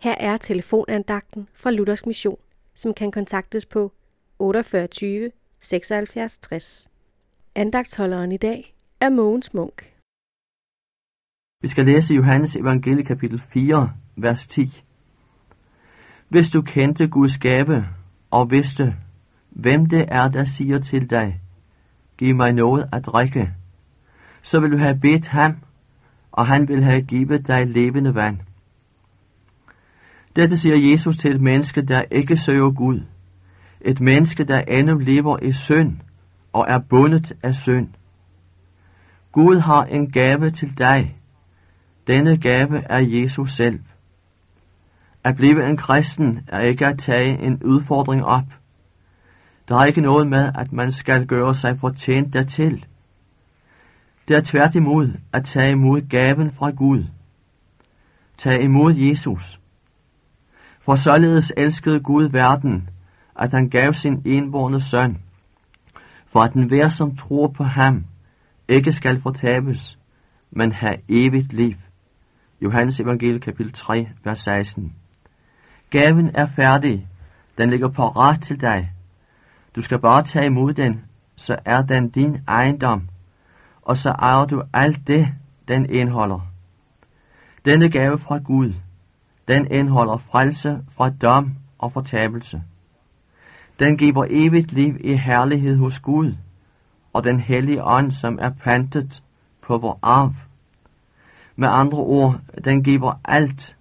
Her er telefonandagten fra Luthers Mission, som kan kontaktes på 48 76 60. Andagtsholderen i dag er Mogens Munk. Vi skal læse Johannes evangelie kapitel 4, vers 10. Hvis du kendte Guds gave og vidste, hvem det er, der siger til dig, giv mig noget at drikke, så vil du have bedt ham, og han vil have givet dig levende vand. Dette siger Jesus til et menneske, der ikke søger Gud. Et menneske, der endnu lever i synd og er bundet af synd. Gud har en gave til dig. Denne gave er Jesus selv. At blive en kristen er ikke at tage en udfordring op. Der er ikke noget med, at man skal gøre sig fortjent dertil. Det er tværtimod at tage imod gaven fra Gud. Tag imod Jesus. For således elskede Gud verden, at han gav sin enborne søn, for at enhver, som tror på ham, ikke skal fortabes, men have evigt liv. Johannes evangelie kapitel 3, vers 16. Gaven er færdig. Den ligger parat til dig. Du skal bare tage imod den, så er den din ejendom, og så ejer du alt det, den indeholder. Denne gave fra Gud, den indeholder frelse fra dom og fortabelse. Den giver evigt liv i herlighed hos Gud, og den hellige ånd, som er pantet på vor arv. Med andre ord, den giver alt,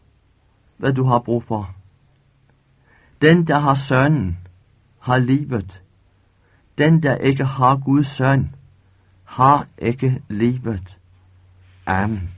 hvad du har brug for. Den, der har sønnen, har livet. Den, der ikke har Guds søn, har ikke livet. Amen.